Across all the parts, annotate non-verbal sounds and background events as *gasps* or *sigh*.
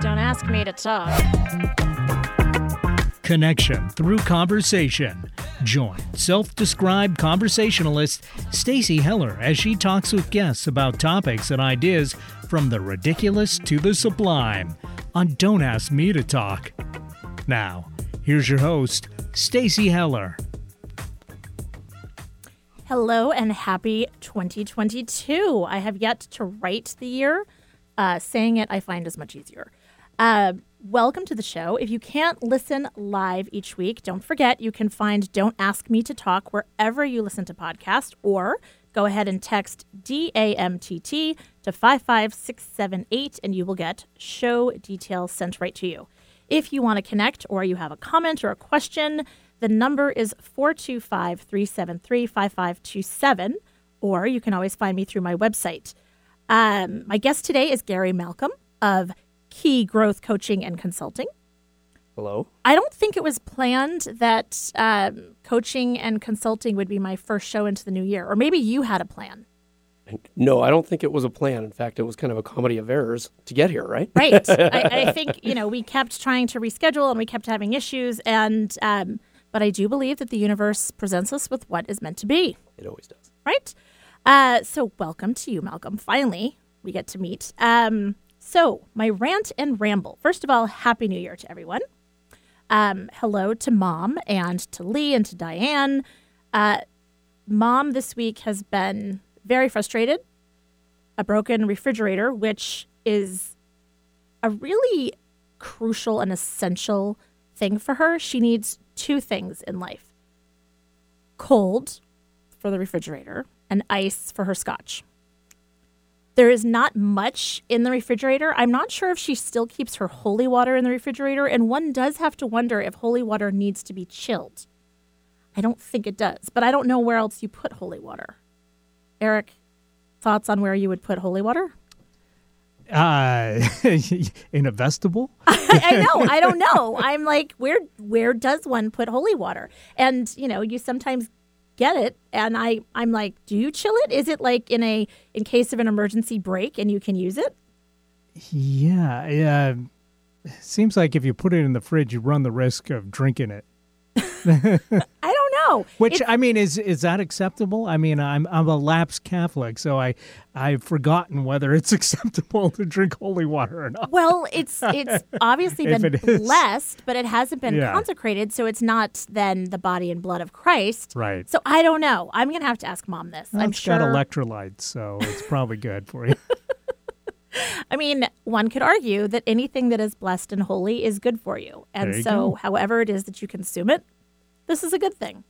Don't ask me to talk. Connection through conversation. Join self-described conversationalist Stacy Heller as she talks with guests about topics and ideas from the ridiculous to the sublime on Don't Ask Me to Talk. Now, here's your host, Stacy Heller. Hello and happy 2022. I have yet to write the year. Uh, saying it, I find is much easier. Uh, welcome to the show. If you can't listen live each week, don't forget you can find Don't Ask Me to Talk wherever you listen to podcasts or go ahead and text DAMTT to 55678 and you will get show details sent right to you. If you want to connect or you have a comment or a question, the number is 425 373 5527, or you can always find me through my website. Um, my guest today is Gary Malcolm of Key Growth Coaching and Consulting. Hello. I don't think it was planned that um, coaching and consulting would be my first show into the new year, or maybe you had a plan. No, I don't think it was a plan. In fact, it was kind of a comedy of errors to get here, right? Right. *laughs* I, I, think you know we kept trying to reschedule and we kept having issues, and um, but I do believe that the universe presents us with what is meant to be. It always does. Right. Uh, so, welcome to you, Malcolm. Finally, we get to meet. Um, so, my rant and ramble. First of all, Happy New Year to everyone. Um, hello to Mom and to Lee and to Diane. Uh, Mom this week has been very frustrated. A broken refrigerator, which is a really crucial and essential thing for her. She needs two things in life cold for the refrigerator and ice for her scotch. There is not much in the refrigerator. I'm not sure if she still keeps her holy water in the refrigerator, and one does have to wonder if holy water needs to be chilled. I don't think it does, but I don't know where else you put holy water. Eric, thoughts on where you would put holy water? Uh, *laughs* in a vestibule? I, *laughs* I know. I don't know. I'm like, where where does one put holy water? And you know, you sometimes get it and i i'm like do you chill it is it like in a in case of an emergency break and you can use it Yeah, yeah. Seems like if you put it in the fridge, you run the risk of drinking it. *laughs* i don't Which I mean, is is that acceptable? I mean, I'm I'm a lapsed Catholic, so I I've forgotten whether it's *laughs* acceptable to drink holy water or not. well it's it's *laughs* obviously been it blessed but it hasn't been Yeah. consecrated so it's not then the body and blood of christ Right. so i don't know i'm gonna have to ask mom this i'm it's sure got electrolytes, so it's probably good for you. *laughs* I mean, one could argue that anything that is blessed and holy is good for you. And you so, go. however it is that you consume it, this is a good thing.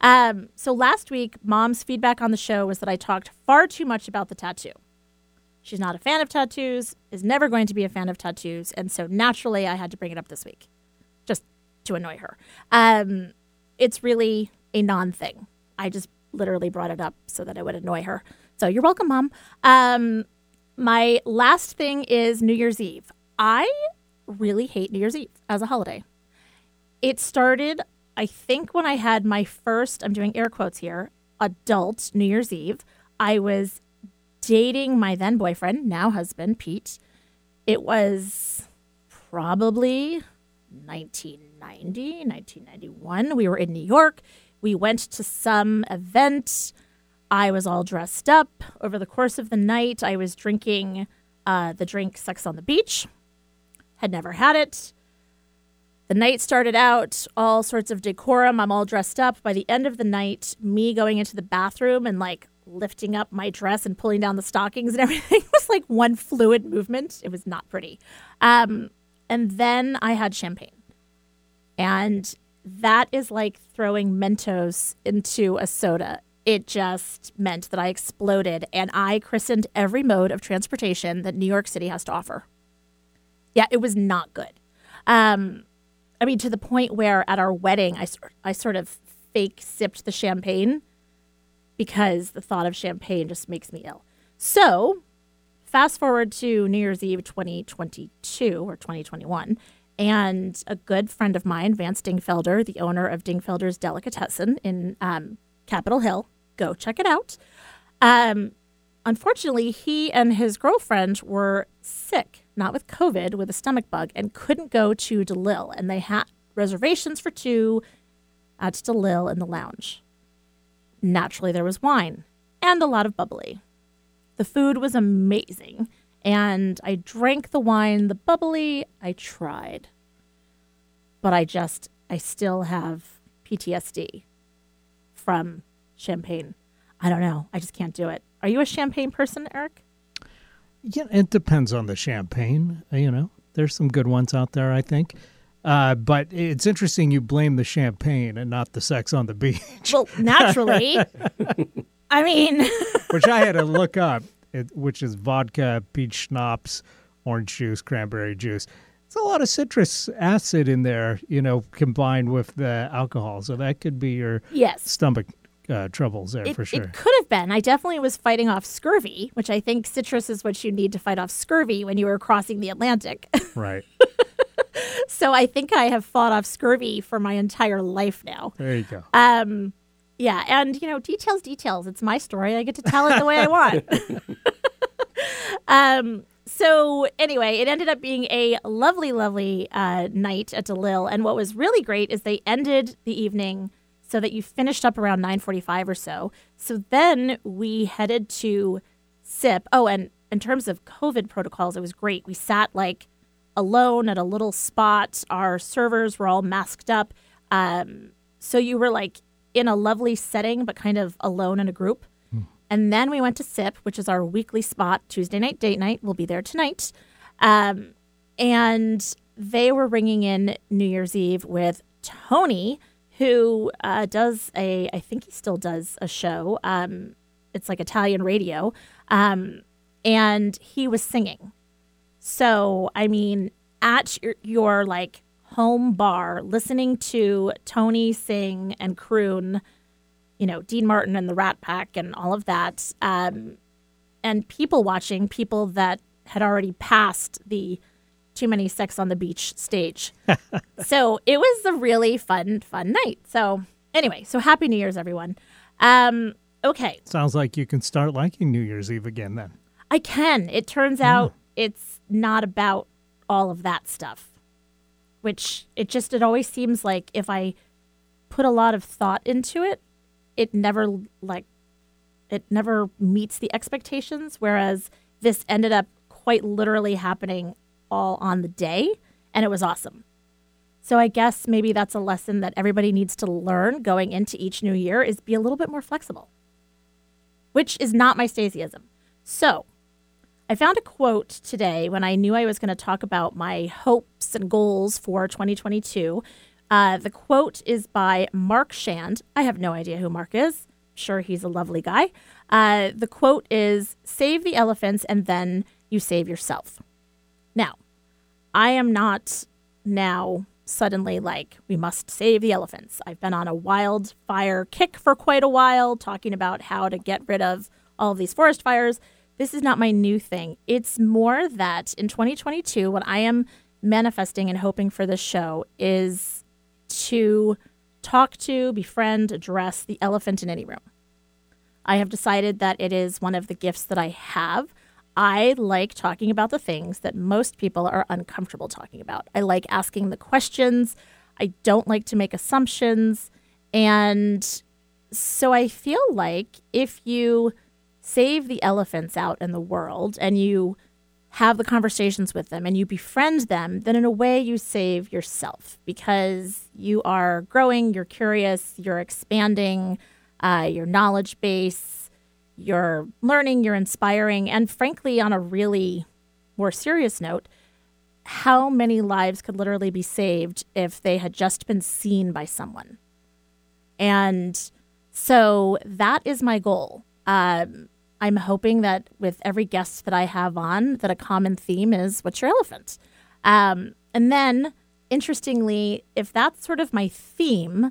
Um, so, last week, mom's feedback on the show was that I talked far too much about the tattoo. She's not a fan of tattoos, is never going to be a fan of tattoos. And so, naturally, I had to bring it up this week just to annoy her. Um, it's really a non thing. I just literally brought it up so that I would annoy her. So, you're welcome, mom. Um, my last thing is New Year's Eve. I really hate New Year's Eve as a holiday. It started, I think, when I had my first, I'm doing air quotes here, adult New Year's Eve. I was dating my then boyfriend, now husband, Pete. It was probably 1990, 1991. We were in New York. We went to some event. I was all dressed up. Over the course of the night, I was drinking uh, the drink Sex on the Beach. Had never had it. The night started out all sorts of decorum. I'm all dressed up. By the end of the night, me going into the bathroom and like lifting up my dress and pulling down the stockings and *laughs* everything was like one fluid movement. It was not pretty. Um, and then I had champagne. And that is like throwing Mentos into a soda. It just meant that I exploded and I christened every mode of transportation that New York City has to offer. Yeah, it was not good. Um, I mean, to the point where at our wedding, I, I sort of fake sipped the champagne because the thought of champagne just makes me ill. So, fast forward to New Year's Eve 2022 or 2021, and a good friend of mine, Vance Dingfelder, the owner of Dingfelder's Delicatessen in um, Capitol Hill, go check it out. Um, unfortunately, he and his girlfriend were sick not with COVID, with a stomach bug, and couldn't go to DeLille. And they had reservations for two at DeLille in the lounge. Naturally, there was wine and a lot of bubbly. The food was amazing, and I drank the wine, the bubbly, I tried. But I just, I still have PTSD from champagne. I don't know. I just can't do it. Are you a champagne person, Eric? Yeah, it depends on the champagne. You know, there's some good ones out there, I think. Uh, but it's interesting you blame the champagne and not the sex on the *laughs* beach, Well, naturally. *laughs* I mean, *laughs* which I had to look up, it, which is vodka, peach schnapps, orange juice, cranberry juice. It's a lot of citrus acid in there, you know, combined with the alcohol. So that could be your yes. stomach uh, troubles there It, for sure. it could have been. I definitely was fighting off scurvy, which I think citrus is what you need to fight off scurvy when you were crossing the Atlantic. *laughs* right. so I think I have fought off scurvy for my entire life now. There you go. Um, yeah, and you know, details, details. It's my story. I get to tell it the way I want. *laughs* *laughs* um, so anyway, it ended up being a lovely, lovely uh, night at DeLille. And what was really great is they ended the evening so that you finished up around 9:45 or so. So then we headed to SIP. Oh, and in terms of COVID protocols, it was great. We sat like alone at a little spot. Our servers were all masked up. Um, so you were like in a lovely setting, but kind of alone in a group. And then we went to SIP, which is our weekly spot, Tuesday night, date night. We'll be there tonight. Um, and they were ringing in New Year's Eve with Tony, who uh, does a, I think he still does a show. Um, it's like Italian radio. Um, and he was singing. So, I mean, at your, your like home bar, listening to Tony sing and croon, you know, Dean Martin and the Rat Pack and all of that, um, and people watching, people that had already passed the too many sex on the beach stage. *laughs* so it was a really fun, fun night. So anyway, so happy New Year's, everyone. Um, okay, Sounds like you can start liking New Year's Eve again then. I can. It turns out it's not about all of that stuff, which it just, it always seems like if I put a lot of thought into it, it never like, it never meets the expectations. Whereas this ended up quite literally happening all on the day, and it was awesome. So I guess maybe that's a lesson that everybody needs to learn going into each new year is be a little bit more flexible, which is not my Stacyism. So I found a quote today when I knew I was going to talk about my hopes and goals for 2022. Uh, the quote is by Mark Shand. I have no idea who Mark is. Sure, he's a lovely guy. Uh, the quote is Save the elephants and then you save yourself. Now, I am not now suddenly like, we must save the elephants. I've been on a wildfire kick for quite a while, talking about how to get rid of all of these forest fires. This is not my new thing. It's more that in 2022, what I am manifesting and hoping for this show is to talk to, befriend, address the elephant in any room. I have decided that it is one of the gifts that I have. I like talking about the things that most people are uncomfortable talking about. I like asking the questions. I don't like to make assumptions. And so I feel like if you save the elephants out in the world and you have the conversations with them and you befriend them, then in a way you save yourself because you are growing, you're curious, you're expanding uh, your knowledge base, you're learning, you're inspiring, and frankly, on a really more serious note, how many lives could literally be saved if they had just been seen by someone? And so that is my goal. Um, I'm hoping that with every guest that I have on, that a common theme is what's your elephant? Um, and then, interestingly, if that's sort of my theme,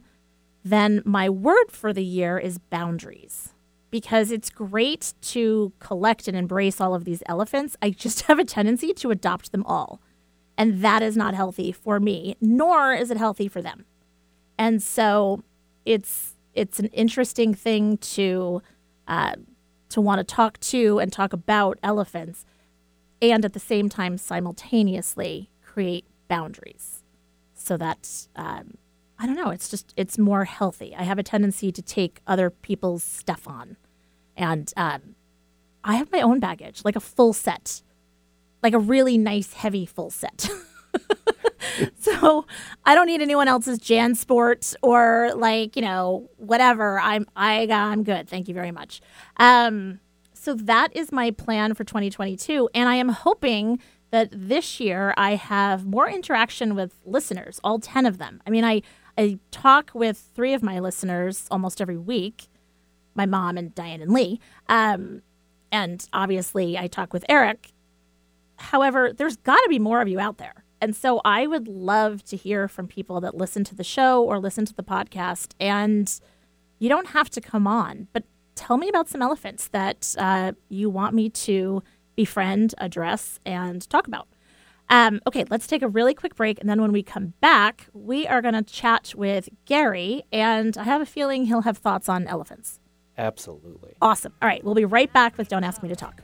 then my word for the year is boundaries. Because it's great to collect and embrace all of these elephants. I just *laughs* have a tendency to adopt them all. And that is not healthy for me, nor is it healthy for them. And so it's it's an interesting thing to uh, to want to talk to and talk about elephants. and at the same time, simultaneously create boundaries so that um, I don't know. It's just it's more healthy. I have a tendency to take other people's stuff on, and um, I have my own baggage, like a full set, like a really nice heavy full set. *laughs* so I don't need anyone else's JanSport or like you know whatever. I'm I I'm good. Thank you very much. Um, so that is my plan for 2022, and I am hoping that this year I have more interaction with listeners, all 10 of them. I mean, I I talk with three of my listeners almost every week, my mom and Diane and Lee, um, and obviously I talk with Eric. However, there's got to be more of you out there. And so I would love to hear from people that listen to the show or listen to the podcast. And you don't have to come on, but tell me about some elephants that uh, you want me to befriend, address, and talk about. Um, okay, let's take a really quick break. And then when we come back, we are going to chat with Gary. And I have a feeling he'll have thoughts on elephants. Absolutely. Awesome. All right, we'll be right back with Don't Ask Me to Talk.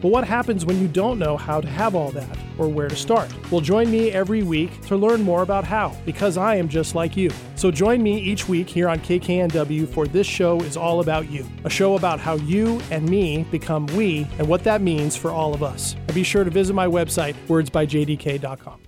But what happens when you don't know how to have all that or where to start? Well, join me every week to learn more about how, because I am just like you. So join me each week here on KKNW for This Show is All About You, a show about how you and me become we and what that means for all of us. And be sure to visit my website, wordsbyjdk.com.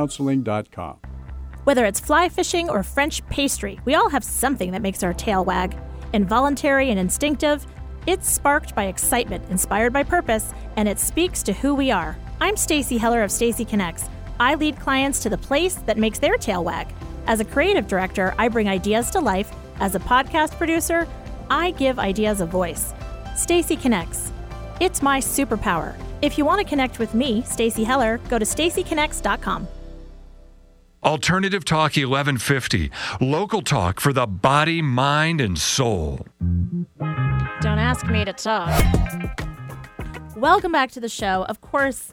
kuipercounseling.com Whether it's fly fishing or French pastry, we all have something that makes our tail wag. Involuntary and instinctive, it's sparked by excitement, inspired by purpose, and it speaks to who we are. I'm Stacy Heller of Stacy Connects. I lead clients to the place that makes their tail wag. As a creative director, I bring ideas to life. As a podcast producer, I give ideas a voice. Stacy Connects. It's my superpower. If you want to connect with me, Stacy Heller, go to stacyconnects.com. Alternative Talk 1150, local talk for the body, mind, and soul. Don't ask me to talk. Welcome back to the show. Of course,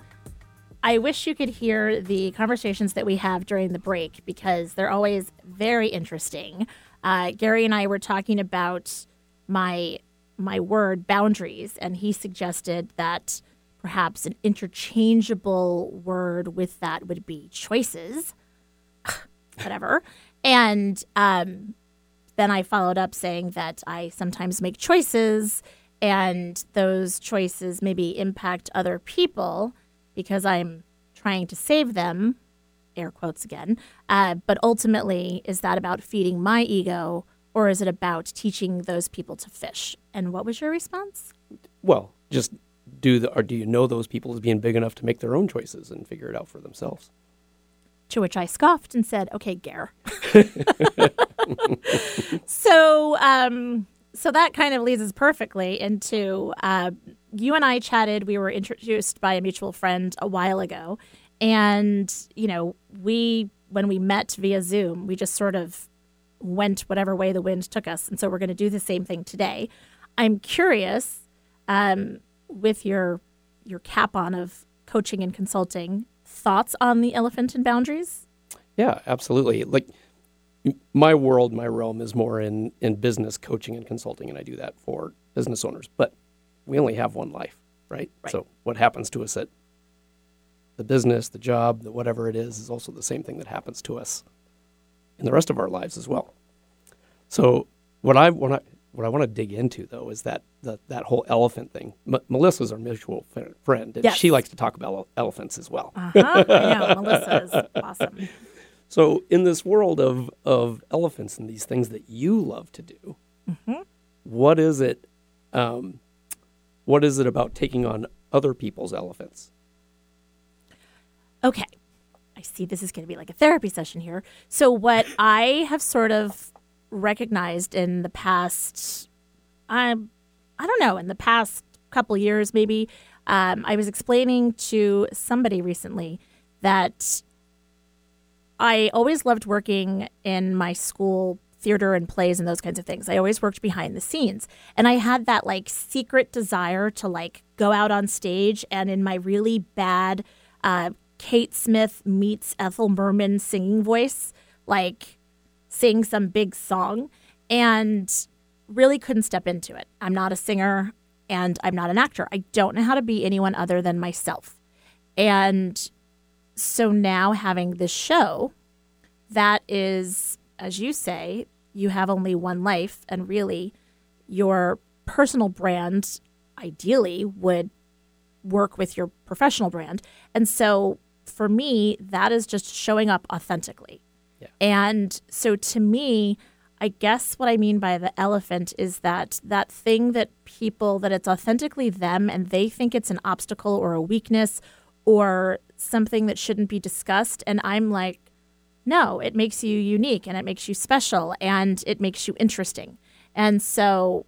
I wish you could hear the conversations that we have during the break because they're always very interesting. Uh, Gary and I were talking about my my word boundaries, and he suggested that perhaps an interchangeable word with that would be choices whatever. And um, then I followed up saying that I sometimes make choices, and those choices maybe impact other people because I'm trying to save them, air quotes again. Uh, but ultimately, is that about feeding my ego, or is it about teaching those people to fish? And what was your response? Well, just do the or do you know those people as being big enough to make their own choices and figure it out for themselves? To which I scoffed and said, "Okay, Gare." *laughs* so, um, so that kind of leads us perfectly into uh, you and I chatted. We were introduced by a mutual friend a while ago, and you know, we when we met via Zoom, we just sort of went whatever way the wind took us, and so we're going to do the same thing today. I'm curious, um, with your your cap on of coaching and consulting, thoughts on the elephant and boundaries? Yeah, absolutely. Like my world, my realm is more in in business coaching and consulting, and I do that for business owners. But we only have one life, right? Right. So what happens to us at the business, the job, the whatever it is, is also the same thing that happens to us in the rest of our lives as well. So what I when I what I want to dig into though is that the, that whole elephant thing. M- Melissa's our mutual friend, and Yes. she likes to talk about ele- elephants as well. Uh huh. I know *laughs* Melissa is awesome. *laughs* So, in this world of, of elephants and these things that you love to do, what is it? Um, what is it about taking on other people's elephants? Okay. I see this is going to be like a therapy session here. So, what I have sort of recognized in the past, um, I don't know, in the past couple years, maybe, um, I was explaining to somebody recently that I always loved working in my school theater and plays and those kinds of things. I always worked behind the scenes. And I had that like secret desire to like go out on stage and in my really bad uh, Kate Smith meets Ethel Merman singing voice, like sing some big song and really couldn't step into it. I'm not a singer and I'm not an actor. I don't know how to be anyone other than myself. And so now having this show that is, as you say, you have only one life, and really your personal brand ideally would work with your professional brand. And so for me, that is just showing up authentically. Yeah. And so to me, I guess what I mean by the elephant is that that thing that people that it's authentically them and they think it's an obstacle or a weakness or something that shouldn't be discussed and I'm like no, it makes you unique and it makes you special and it makes you interesting. And so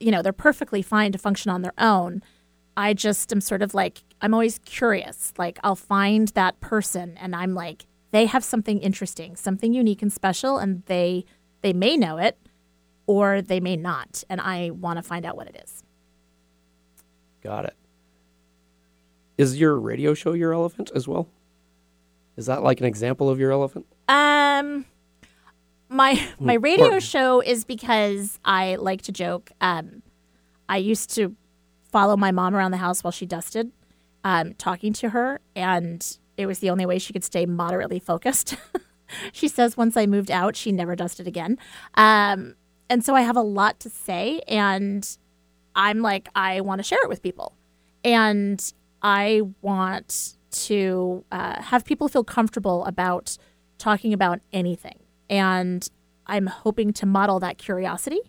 you know, they're perfectly fine to function on their own. I just am sort of like I'm always curious. Like I'll find that person and I'm like they have something interesting, something unique and special and they they may know it or they may not and I want to find out what it is. Got it. Is your radio show your elephant as well? Is that like an example of your elephant? Um my my radio or- show is because I like to joke. Um I used to follow my mom around the house while she dusted, um, talking to her, and it was the only way she could stay moderately focused. *laughs* she says once I moved out, she never dusted again. Um, and so I have a lot to say, and I'm like, I want to share it with people. And I want to uh, have people feel comfortable about talking about anything. And I'm hoping to model that curiosity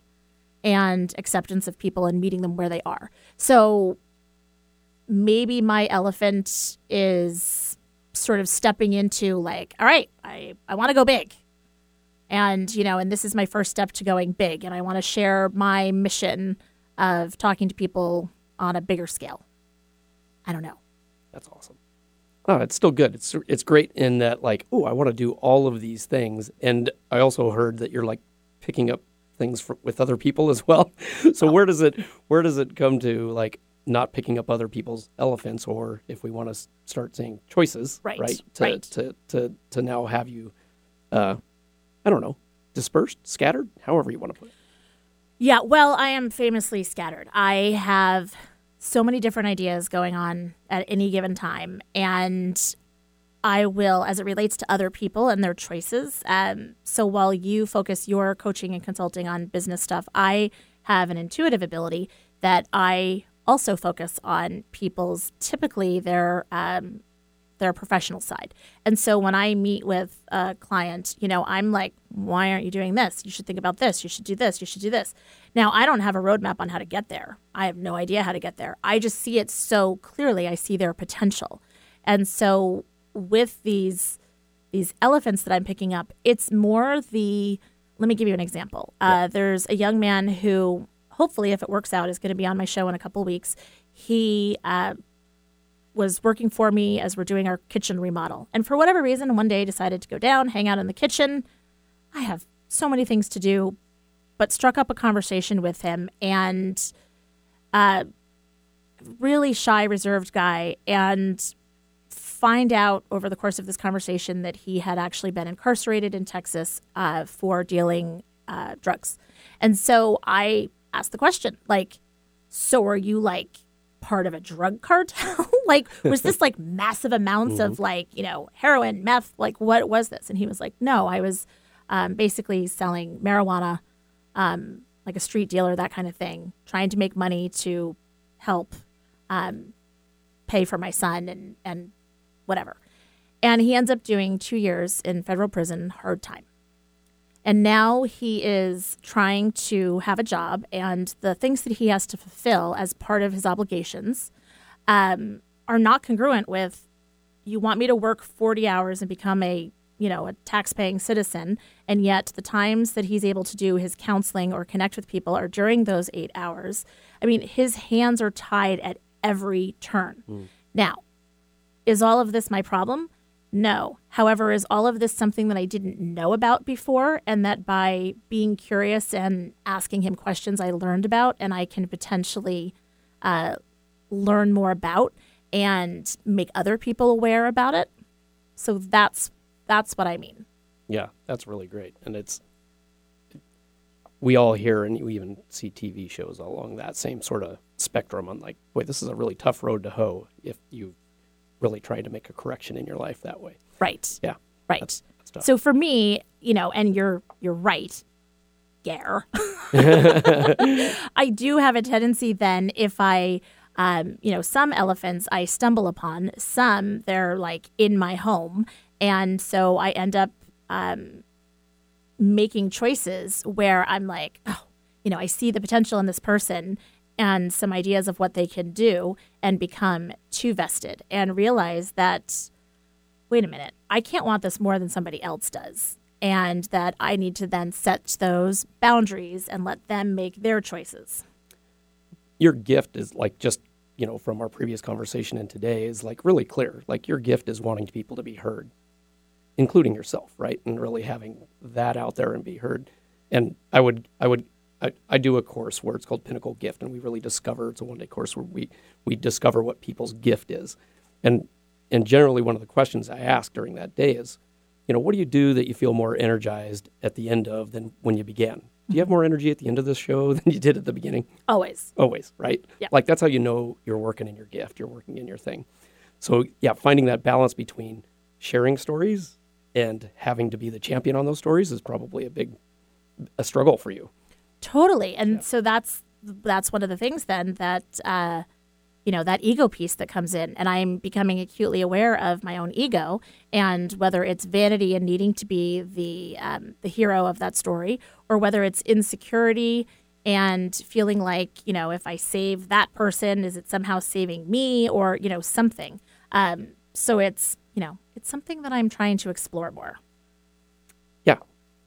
and acceptance of people and meeting them where they are. So maybe my elephant is sort of stepping into like, all right, I, I want to go big. And, you know, and this is my first step to going big. And I want to share my mission of talking to people on a bigger scale. I don't know. That's awesome. Oh, it's still good. It's it's great in that like, oh, I want to do all of these things, and I also heard that you're like picking up things for, with other people as well. *laughs* so oh. where does it where does it come to like not picking up other people's elephants, or if we want to start saying choices, Right, right, to, right. to to to now have you, uh, I don't know, dispersed, scattered, however you want to put it. Yeah, well, I am famously scattered. I have so many different ideas going on at any given time, and I will, as it relates to other people and their choices. Um, so while you focus your coaching and consulting on business stuff, I have an intuitive ability that I also focus on people's typically their um, their professional side. And so when I meet with a client, you know, I'm like, why aren't you doing this? You should think about this. You should do this. You should do this. Now, I don't have a roadmap on how to get there. I have no idea how to get there. I just see it so clearly. I see their potential. And so with these these elephants that I'm picking up, it's more the let me give you an example. Uh, there's a young man who hopefully if it works out is going to be on my show in a couple weeks. He uh, was working for me as we're doing our kitchen remodel. And for whatever reason, one day decided to go down, hang out in the kitchen. I have so many things to do, but struck up a conversation with him and uh, really shy, reserved guy. And find out over the course of this conversation that he had actually been incarcerated in Texas uh, for dealing uh, drugs. And so I asked the question, like, so are you like part of a drug cartel? *laughs* like, was this like *laughs* massive amounts of like, you know, heroin, meth? Like, what was this? And he was like, no, I was um, basically selling marijuana, um, like a street dealer, that kind of thing, trying to make money to help um, pay for my son and, and whatever. And he ends up doing two years in federal prison, hard time. And now he is trying to have a job, and the things that he has to fulfill as part of his obligations um, are not congruent with you want me to work 40 hours and become a you know a tax-paying citizen and yet the times that he's able to do his counseling or connect with people are during those eight hours. I mean his hands are tied at every turn. Now is all of this my problem no. However is all of this something that i didn't know about before and that by being curious and asking him questions i learned about and i can potentially uh, learn more about and make other people aware about it? So that's that's what i mean. Yeah, that's really great, and it's we all hear and we even see TV shows along that same sort of spectrum. On like, boy, this is a really tough road to hoe if you really trying to make a correction in your life that way. right Yeah, right that's, that's so for me you know and you're you're right Gare. *laughs* *laughs* I do have a tendency then if I um, you know, some elephants I stumble upon, some they're like in my home. And so I end up um, making choices where I'm like, oh, you know, I see the potential in this person and some ideas of what they can do and become too vested and realize that, wait a minute, I can't want this more than somebody else does. And that I need to then set those boundaries and let them make their choices. your gift is like just you know from our previous conversation and today is like really clear like your gift is wanting people to be heard including yourself right and really having that out there and be heard and i would i would I, I do a course where it's called pinnacle gift and we really discover it's a one day course where we we discover what people's gift is. And and generally one of the questions i ask during that day is you know what do you do that you feel more energized at the end of than when you began? Do you have more energy at the end of this show *laughs* than you did at the beginning? Always. always right? Yeah. like that's how you know you're working in your gift you're working in your thing. So yeah finding that balance between sharing stories and having to be the champion on those stories is probably a big a struggle for you Totally. And so that's that's one of the things then that uh, you know that ego piece that comes in, and I'm becoming acutely aware of my own ego and whether it's vanity and needing to be the um, the hero of that story, or whether it's insecurity and feeling like you know if I save that person, is it somehow saving me, or you know something. Um, so it's you know it's something that I'm trying to explore more.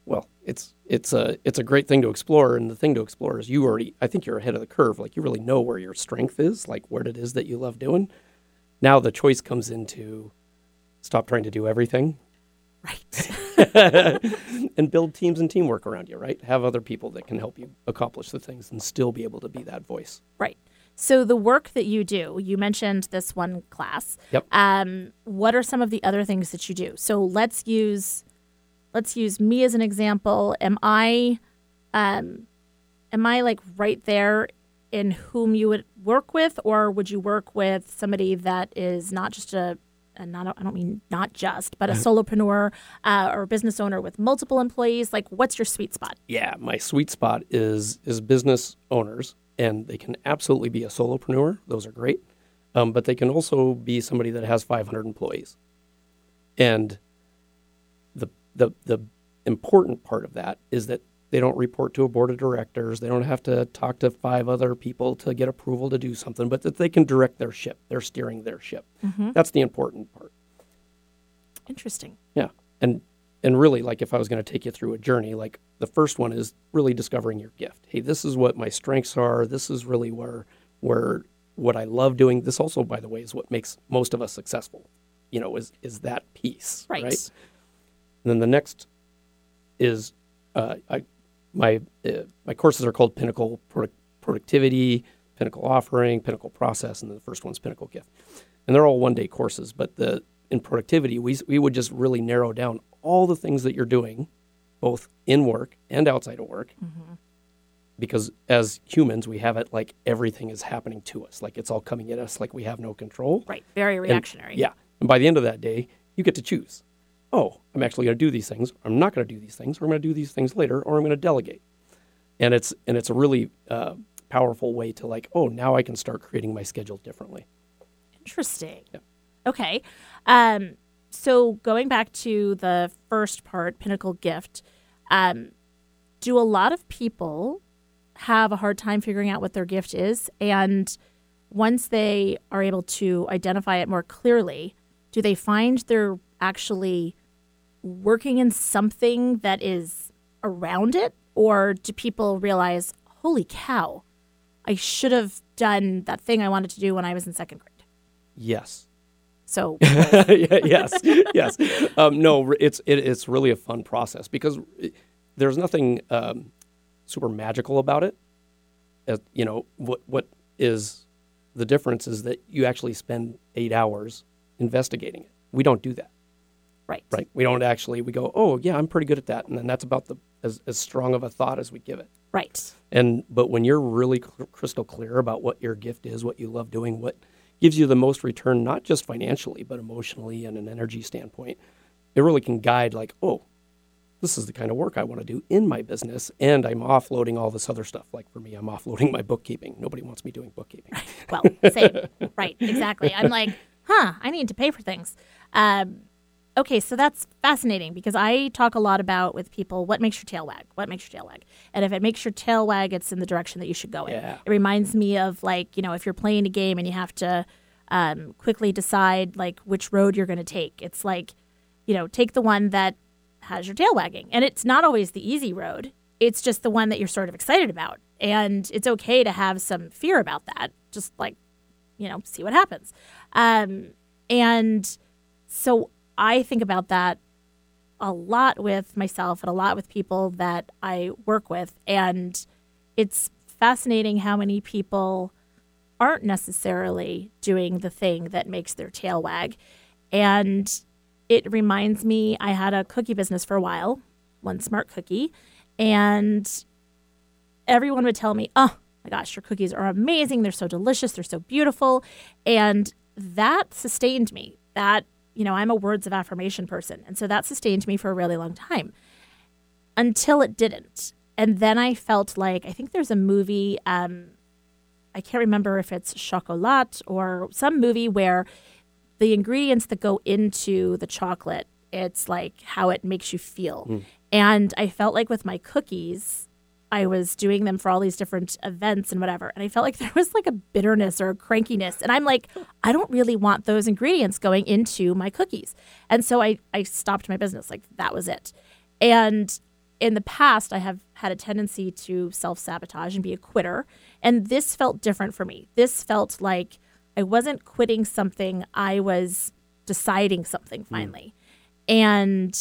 Well it's it's a it's a great thing to explore and the thing to explore is you already i think you're ahead of the curve like you really know where your strength is like what it is that you love doing now the choice comes into stop trying to do everything Right. *laughs* and build teams and teamwork around you, right? Have other people that can help you accomplish the things and still be able to be that voice. Right. So the work that you do, you mentioned this one class. Yep. Um, what are some of the other things that you do? So let's use let's use me as an example. Am I um am I like right there in whom you would work with or would you work with somebody that is not just a and not, I don't mean not just, but a solopreneur uh, or a business owner with multiple employees. Like, what's your sweet spot? Yeah, my sweet spot is is business owners, and they can absolutely be a solopreneur. Those are great, um, but they can also be somebody that has 500 employees. And the the important part of that is that they don't report to a board of directors. They don't have to talk to five other people to get approval to do something, but that they can direct their ship. They're steering their ship. Mm-hmm. That's the important part. Interesting. Yeah. And and really like if I was going to take you through a journey, like the first one is really discovering your gift. Hey, this is what my strengths are. This is really where where what I love doing. This also by the way is what makes most of us successful. You know, is is that piece, Right. right? And then the next is uh, I, my uh, my courses are called Pinnacle Product, Productivity, Pinnacle Offering, Pinnacle Process, and then the first one's Pinnacle Gift, and they're all one day courses. But the in productivity, we we would just really narrow down all the things that you're doing, both in work and outside of work, because as humans, we have it like everything is happening to us, like it's all coming at us, like we have no control. Right. Very And- reactionary. yeah. And by the end of that day, you get to choose. Oh, I'm actually going to do these things. I'm not going to do these things. Or I'm going to do these things later, or I'm going to delegate. And it's and it's a really uh, powerful way to like, oh, now I can start creating my schedule differently. Interesting. Yeah. Okay. Um, so going back to the first part, pinnacle gift, um, do a lot of people have a hard time figuring out what their gift is? And once they are able to identify it more clearly, do they find they're actually working in something that is around it? Or do people realize, holy cow, I should have done that thing I wanted to do when I was in second grade? Yes. So, *laughs* yes, yes. Um, no, it's it, it's really a fun process because there's nothing um, super magical about it. As, you know what what is the difference is that you actually spend eight hours investigating it. We don't do that. Right. Right. We don't actually. We go, oh yeah, I'm pretty good at that, and then that's about the as, as strong of a thought as we give it. Right. And but when you're really cl- crystal clear about what your gift is, what you love doing, what gives you the most return, not just financially, but emotionally and an energy standpoint, it really can guide like, oh, this is the kind of work I want to do in my business, and I'm offloading all this other stuff. Like for me, I'm offloading my bookkeeping. Nobody wants me doing bookkeeping. Well, same. *laughs* right. Exactly. I'm like, huh, I need to pay for things. Um, okay, so that's fascinating because I talk a lot about with people what makes your tail wag, what makes your tail wag, and if it makes your tail wag, it's in the direction that you should go in. Yeah. It reminds me of like you know if you're playing a game and you have to um, quickly decide like which road you're going to take. It's like you know take the one that has your tail wagging, and it's not always the easy road. It's just the one that you're sort of excited about, and it's okay to have some fear about that. Just like you know, see what happens. Um, and so I think about that a lot with myself and a lot with people that I work with. And it's fascinating how many people aren't necessarily doing the thing that makes their tail wag. And it reminds me, I had a cookie business for a while, one smart cookie, and everyone would tell me, oh my gosh, your cookies are amazing. They're so delicious. They're so beautiful. And that sustained me. That, you know, I'm a words of affirmation person. And so that sustained me for a really long time until it didn't. And then I felt like, I think there's a movie, um, I can't remember if it's Chocolat or some movie where the ingredients that go into the chocolate, it's like how it makes you feel. And I felt like with my cookies, I was doing them for all these different events and whatever. And I felt like *laughs* there was like a bitterness or a crankiness. And I'm like, I don't really want those ingredients going into my cookies. And so I, I stopped my business. Like that was it. And in the past, I have had a tendency to self sabotage and be a quitter. And this felt different for me. This felt like I wasn't quitting something, I was deciding something hmm. finally. And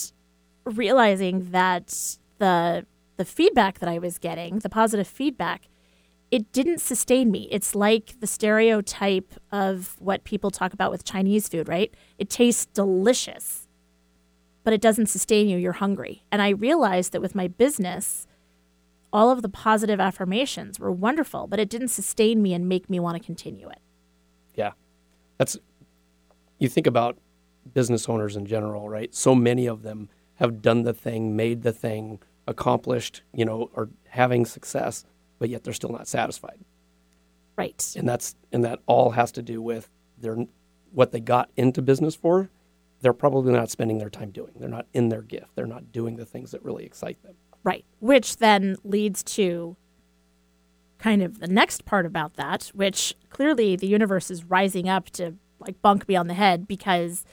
realizing that the the feedback that I was getting, the positive feedback, it didn't sustain me. It's like the stereotype of what people talk about with Chinese food, right? It tastes delicious, but it doesn't sustain you. You're hungry. And I realized that with my business, all of the positive affirmations were wonderful, but it didn't sustain me and make me want to continue it. Yeah. That's you think about business owners in general, right? So many of them have done the thing, made the thing, accomplished, you know, are having success, but yet they're still not satisfied. Right. And that's and that all has to do with their what they got into business for. They're probably not spending their time doing. They're not in their gift. They're not doing the things that really excite them. Right. Which then leads to kind of the next part about that, which clearly the universe is rising up to like bunk me on the head because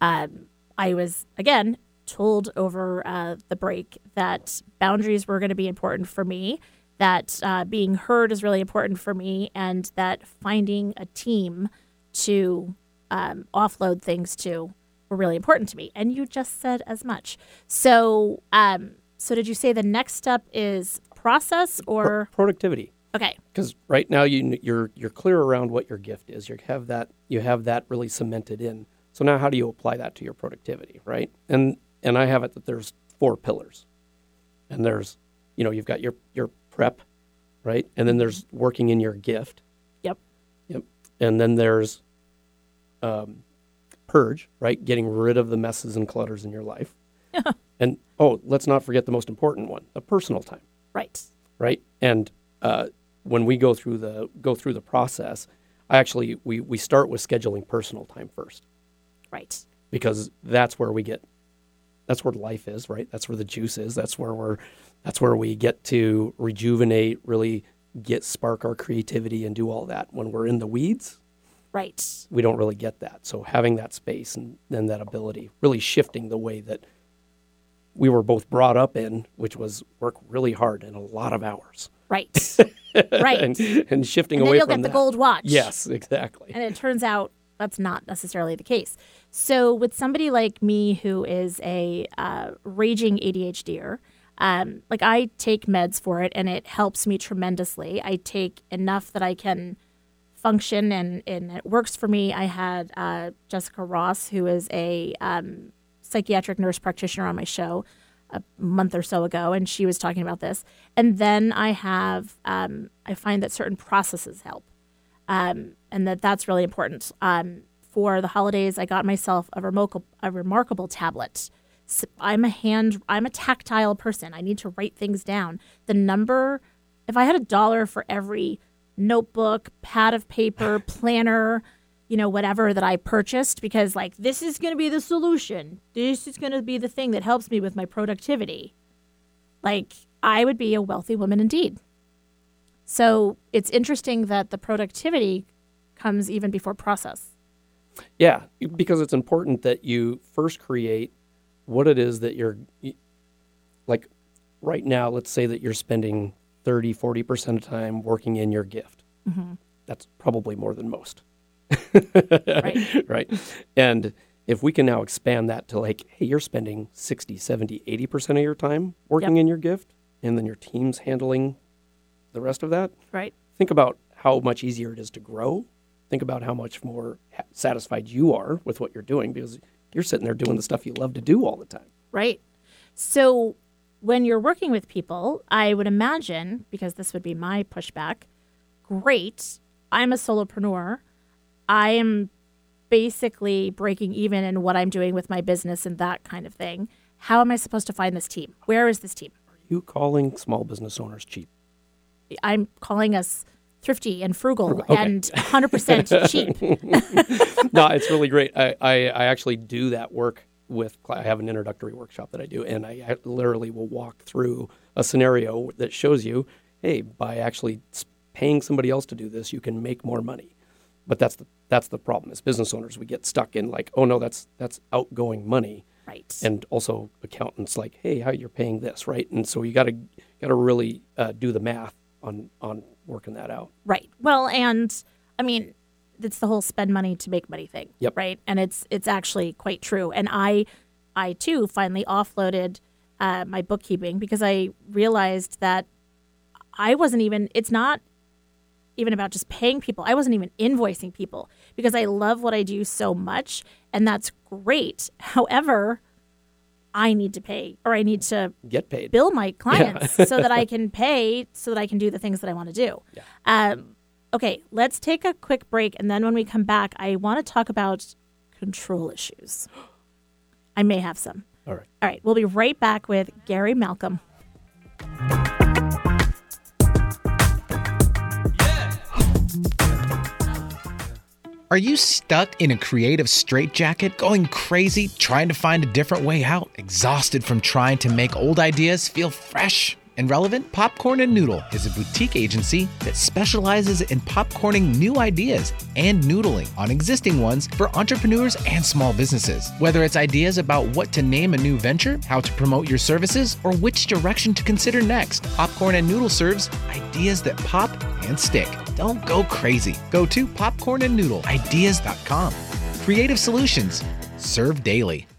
um, I was, again, told over uh, the break that boundaries were going to be important for me, that uh, being heard is really important for me, and that finding a team to um, offload things to were really important to me. And you just said as much. So, um, so did you say the next step is process or Productivity. okay? because right now you you're you're clear around what your gift is. You have that you have that really cemented in. So now how do you apply that to your productivity, right? And and I have it that there's four pillars, and there's you know you've got your your prep, right, and then there's working in your gift, Yep. yep, and then there's um, purge, right, getting rid of the messes and clutters in your life, *laughs* and oh, let's not forget the most important one, the personal time Right. right? And uh, when we go through the go through the process, I actually we we start with scheduling personal time first Right. because that's where we get that's where life is, right? That's where the juice is. That's where we're that's where we get to rejuvenate, really get spark our creativity and do all that. When we're in the weeds, Right. we don't really get that. So having that space and then that ability, really shifting the way that we were both brought up in, which was work really hard and a lot of hours. Right. *laughs* right. and, and shifting and away you'll from get the that. gold watch. Yes, exactly. And it turns out that's not necessarily the case. So, with somebody like me who is a uh, raging ADHDer, um, like I take meds for it and it helps me tremendously. I take enough that I can function and, and it works for me. I had uh, Jessica Ross, who is a um, psychiatric nurse practitioner on my show a month or so ago, and she was talking about this. And then I have, um, I find that certain processes help um, and that that's really important. Um, for the holidays, I got myself a remarkable a remarkable tablet. I'm a hand, I'm a tactile person. I need to write things down. The number, if I had a dollar for every notebook, pad of paper, *laughs* planner, you know, whatever that I purchased, because like this is going to be the solution. This is going to be the thing that helps me with my productivity. Like I would be a wealthy woman indeed. So it's interesting that the productivity comes even before process. Yeah, because it's important that you first create what it is that you're like right now, let's say that you're spending 30, 40% of time working in your gift. Mm-hmm. That's probably more than most. *laughs* Right. *laughs* right. And if we can now expand that to like, hey, you're spending 60, 70, 80% of your time working Yep. in your gift, and then your team's handling the rest of that, Right. think about how much easier it is to grow. Think about how much more satisfied you are with what you're doing because you're sitting there doing the stuff you love to do all the time. Right. So when you're working with people, I would imagine, because this would be my pushback, great. I'm a solopreneur. I am basically breaking even in what I'm doing with my business and that kind of thing. How am I supposed to find this team? Where is this team? Are you calling small business owners cheap? I'm calling us thrifty and frugal Okay. and 100% *laughs* cheap. no, it's really great. I, I, I actually do that work with, I have an introductory workshop that I do, and I, I literally will walk through a scenario that shows you, hey, by actually paying somebody else to do this, you can make more money. But that's the that's the problem. As business owners, we get stuck in like, oh no, that's that's outgoing money, Right. and also accountants like, hey, how you're paying this, right? And so you got to got to really uh, do the math on on working that out. Right. Well, and I mean, it's the whole spend money to make money thing. Yep. Right. And it's it's actually quite true. And I, I too finally offloaded uh, my bookkeeping because I realized that I wasn't even. It's not even about just paying people. I wasn't even invoicing people because I love what I do so much, and that's great. However, I need to pay, or I need to Get paid. bill my clients *laughs* so that I can pay, so that I can do the things that I want to do. Um, okay, let's take a quick break. And then when we come back, I want to talk about control issues. *gasps* I may have some. All right. All right, we'll be right back with Gary Malcolm. Are you stuck in a creative straitjacket, going crazy, trying to find a different way out? Exhausted from trying to make old ideas feel fresh and relevant? Popcorn and Noodle is a boutique agency that specializes in popcorning new ideas and noodling on existing ones for entrepreneurs and small businesses. Whether it's ideas about what to name a new venture, how to promote your services, or which direction to consider next, Popcorn and Noodle serves ideas that pop and stick. Don't go crazy. Go to popcornandnoodleideas.com. Creative solutions. Serve daily.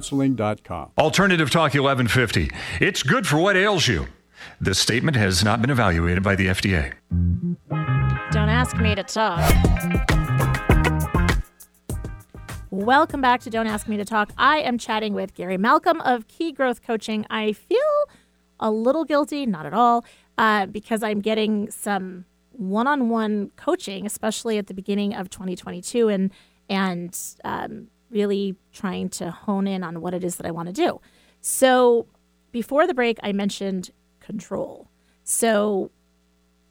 kuipercounseling.com. Alternative Talk 1150. It's good for what ails you. This statement has not been evaluated by the FDA. Don't ask me to talk. Welcome back to Don't Ask Me to Talk. I am chatting with Gary Malcolm of Key Growth Coaching. I feel a little guilty, not at all, uh, because I'm getting some one-on-one coaching, especially at the beginning of 2022, and and um, really trying to hone in on what it is that I want to do. So before the break, I mentioned control. So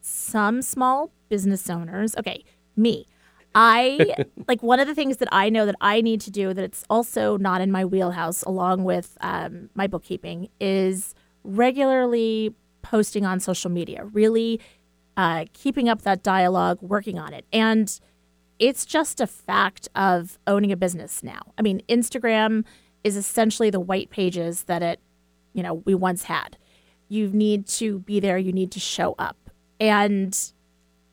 some small business owners, okay, me. I *laughs* like one of the things that I know that I need to do that it's also not in my wheelhouse, along with um, my bookkeeping, is regularly posting on social media, really uh, keeping up that dialogue, working on it. And it's just a fact of owning a business now. I mean, Instagram is essentially the white pages that it, you know, we once had. You need to be there, you need to show up. And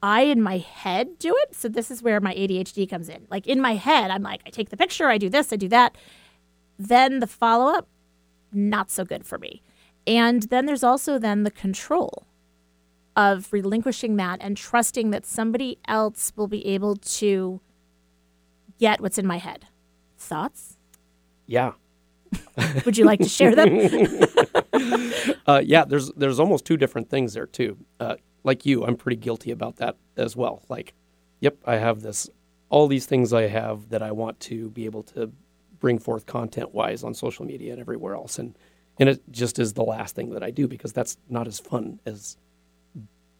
I, in my head, do it. So this is where my ADHD comes in. Like in my head, I'm like, I take the picture, I do this, I do that. Then the follow up, not so good for me. And then there's also then the control of relinquishing that and trusting that somebody else will be able to get what's in my head. Thoughts? Yeah. *laughs* Would you like to share them? *laughs* uh, yeah, there's there's almost two different things there too. Uh, like you, I'm pretty guilty about that as well. Like, yep, I have this all these things I have that I want to be able to bring forth content wise on social media and everywhere else, and and it just is the last thing that I do because that's not as fun as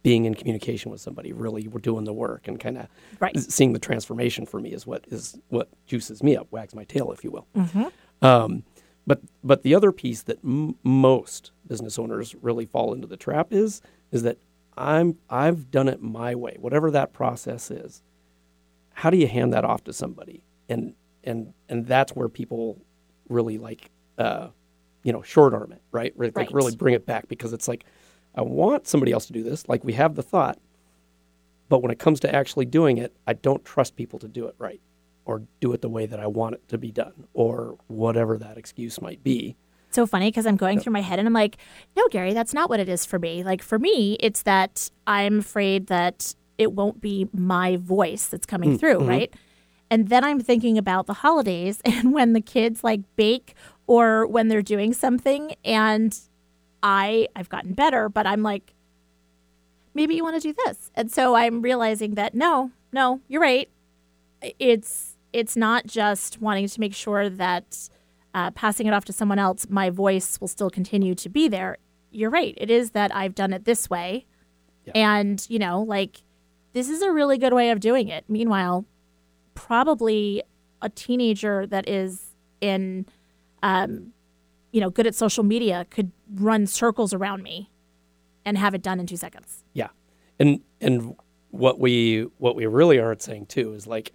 being in communication with somebody. Really, we're doing the work and kind of Right. seeing the transformation for me is what is what juices me up, wags my tail, if you will. Um, but but the other piece that m- most business owners really fall into the trap is is that I'm I've done it my way, whatever that process is. How do you hand that off to somebody? And and and that's where people really like uh, you know short arm it, right? Like Right. really bring it back because it's like I want somebody else to do this. Like we have the thought, but when it comes to actually doing it, I don't trust people to do it right or do it the way that I want it to be done or whatever that excuse might be. so funny because I'm going through my head and I'm like, no, Gary, that's not what it is for me. Like for me, it's that I'm afraid that it won't be my voice that's coming mm, through, mm-hmm. right? And then I'm thinking about the holidays *laughs* and when the kids like bake or when they're doing something and I I've gotten better, but I'm like maybe you want to do this. And so I'm realizing that no, no, you're right. It's it's not just wanting to make sure that uh, passing it off to someone else, my voice will still continue to be there. You're right. It is that I've done it this way. And, you know, like, this is a really good way of doing it. Meanwhile, probably a teenager that is in, um, you know, good at social media could run circles around me and have it done in two seconds. Yeah. And and what we what we really aren't saying too is like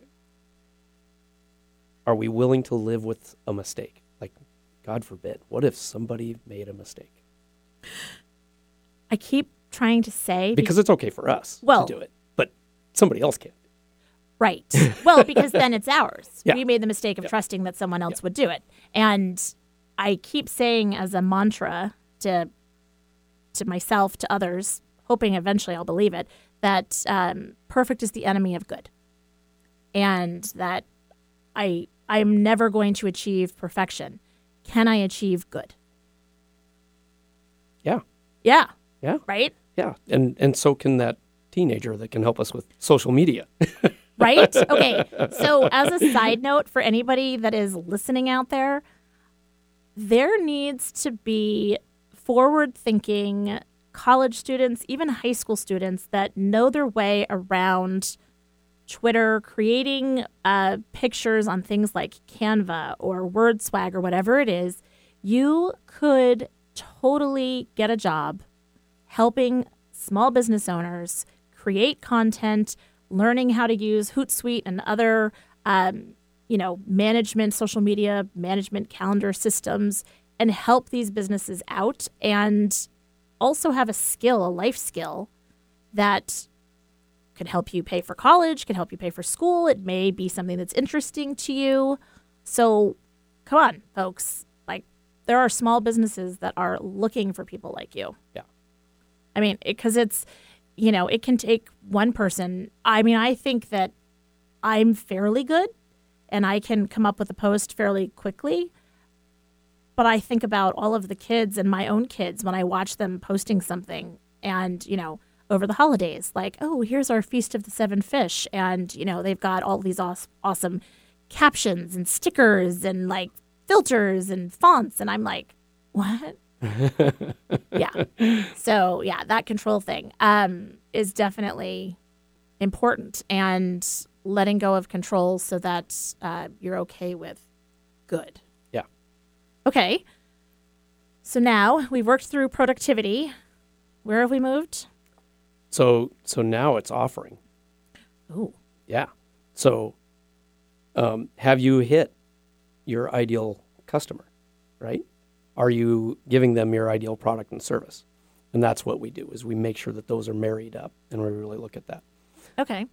are we willing to live with a mistake? Like God forbid, what if somebody made a mistake? I keep trying to say Because it's okay for us Well- to do it, but somebody else can't. Right. Well, because then it's ours. *laughs* Yeah. We made the mistake of trusting that someone else would do it. And I keep saying as a mantra to to myself, to others, hoping eventually I'll believe it, that um, perfect is the enemy of good. And that I I'm never going to achieve perfection. Can I achieve good? Yeah. Yeah. Yeah. Right? Yeah. And and so can that teenager that can help us with social media. *laughs* right? Okay. So, as a side note for anybody that is listening out there, there needs to be forward thinking college students, even high school students that know their way around Twitter, creating uh, pictures on things like Canva or WordSwag or whatever it is. You could totally get a job helping small business owners create content, learning how to use Hootsuite and other, um, you know, management, social media management calendar systems, and help these businesses out, and also have a skill, a life skill that could help you pay for college, could help you pay for school. It may be something that's interesting to you. So, come on, folks. Like, there are small businesses that are looking for people like you. Yeah. I mean, because it's, you know, it can take one person. I mean, I think that I'm fairly good and I can come up with a post fairly quickly. But I think about all of the kids and my own kids when I watch them posting something and, you know, over the holidays, like, oh, here's our Feast of the Seven Fish. And, you know, they've got all these aw- awesome captions and stickers and like filters and fonts. And I'm like, what? *laughs* yeah. So, yeah, that control thing um, is definitely important and letting go of control so that uh, you're okay with good. Yeah. Okay. So now we've worked through productivity. Where have we moved? So so now it's offering. Ooh. Yeah. So um, have you hit your ideal customer, right? Are you giving them your ideal product and service? And that's what we do is we make sure that those are married up and we really look at that. Okay.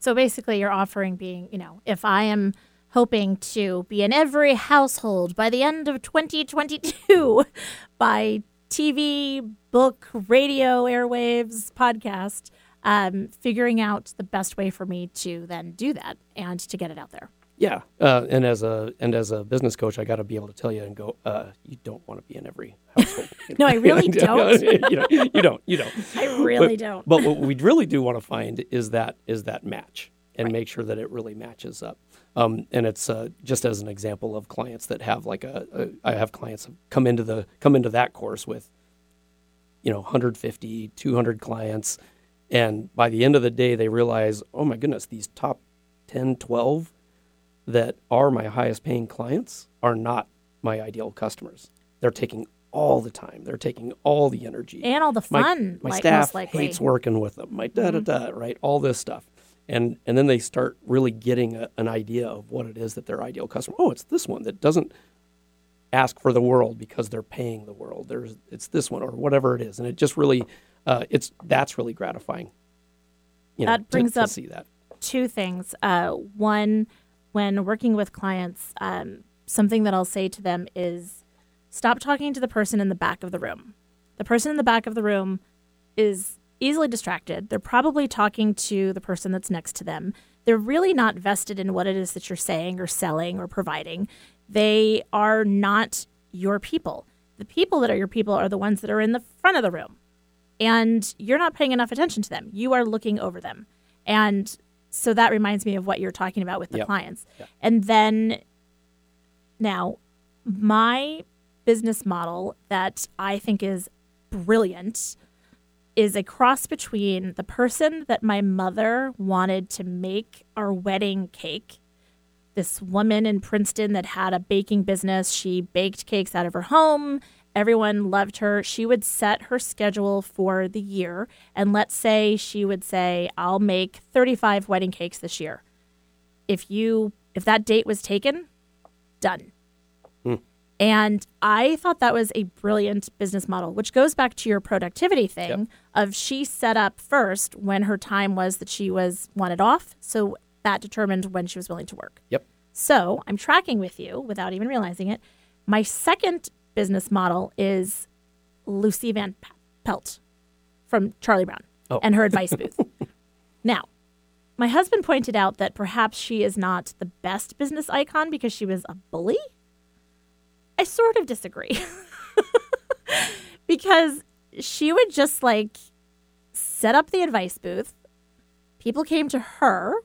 So basically, your offering being, you know, if I am hoping to be in every household by the end of 2022 *laughs* by TV, book, radio, airwaves, podcast, um, figuring out the best way for me to then do that and to get it out there. Yeah, uh, and as a and as a business coach, I got to be able to tell you and go. Uh, you don't want to be in every household. *laughs* No, I really *laughs* don't. *laughs* you, know, you don't. You don't. I really but, don't. But what we really do want to find is that is that match and make sure that it really matches up. Um, and it's uh, just as an example of clients that have like a, a I have clients come into the come into that course with you know 150 200 clients and by the end of the day they realize oh my goodness these top 10 12 that are my highest paying clients are not my ideal customers they're taking all the time they're taking all the energy and all the fun. my like, staff. Mm-hmm. hates working with them my da da da right all this stuff and and then they start really getting a, an idea of what it is that their ideal customer oh it's this one that doesn't ask for the world because they're paying the world there's it's this one or whatever it is and it just really uh, it's that's really gratifying you know, That to- brings to up- see that two things. Uh, one, when working with clients, um, something that I'll say to them is stop talking to the person in the back of the room. The person in the back of the room is easily distracted. They're probably talking to the person that's next to them. They're really not vested in what it is that you're saying or selling or providing. They are not your people. The people that are your people are the ones that are in the front of the room and you're not paying enough attention to them. You are looking over them. And so that reminds me of what you're talking about with the Yep. clients. Yep. And then now, my business model that I think is brilliant is a cross between the person that my mother wanted to make our wedding cake. This woman in Princeton that had a baking business. She baked cakes out of her home. Everyone loved her. She would set her schedule for the year. And let's say she would say, I'll make 35 wedding cakes this year. If you if that date was taken, done. Hmm. And I thought that was a brilliant business model, which goes back to your productivity thing of she set up first when her time was that she was wanted off. So that determined when she was willing to work. yep So I'm tracking with you without even realizing it. My second business model is Lucy Van Pelt from Charlie Brown Oh. and her advice booth. *laughs* now, my husband pointed out that perhaps she is not the best business icon because she was a bully. I sort of disagree. *laughs* because she would just like set up the advice booth. People came to her.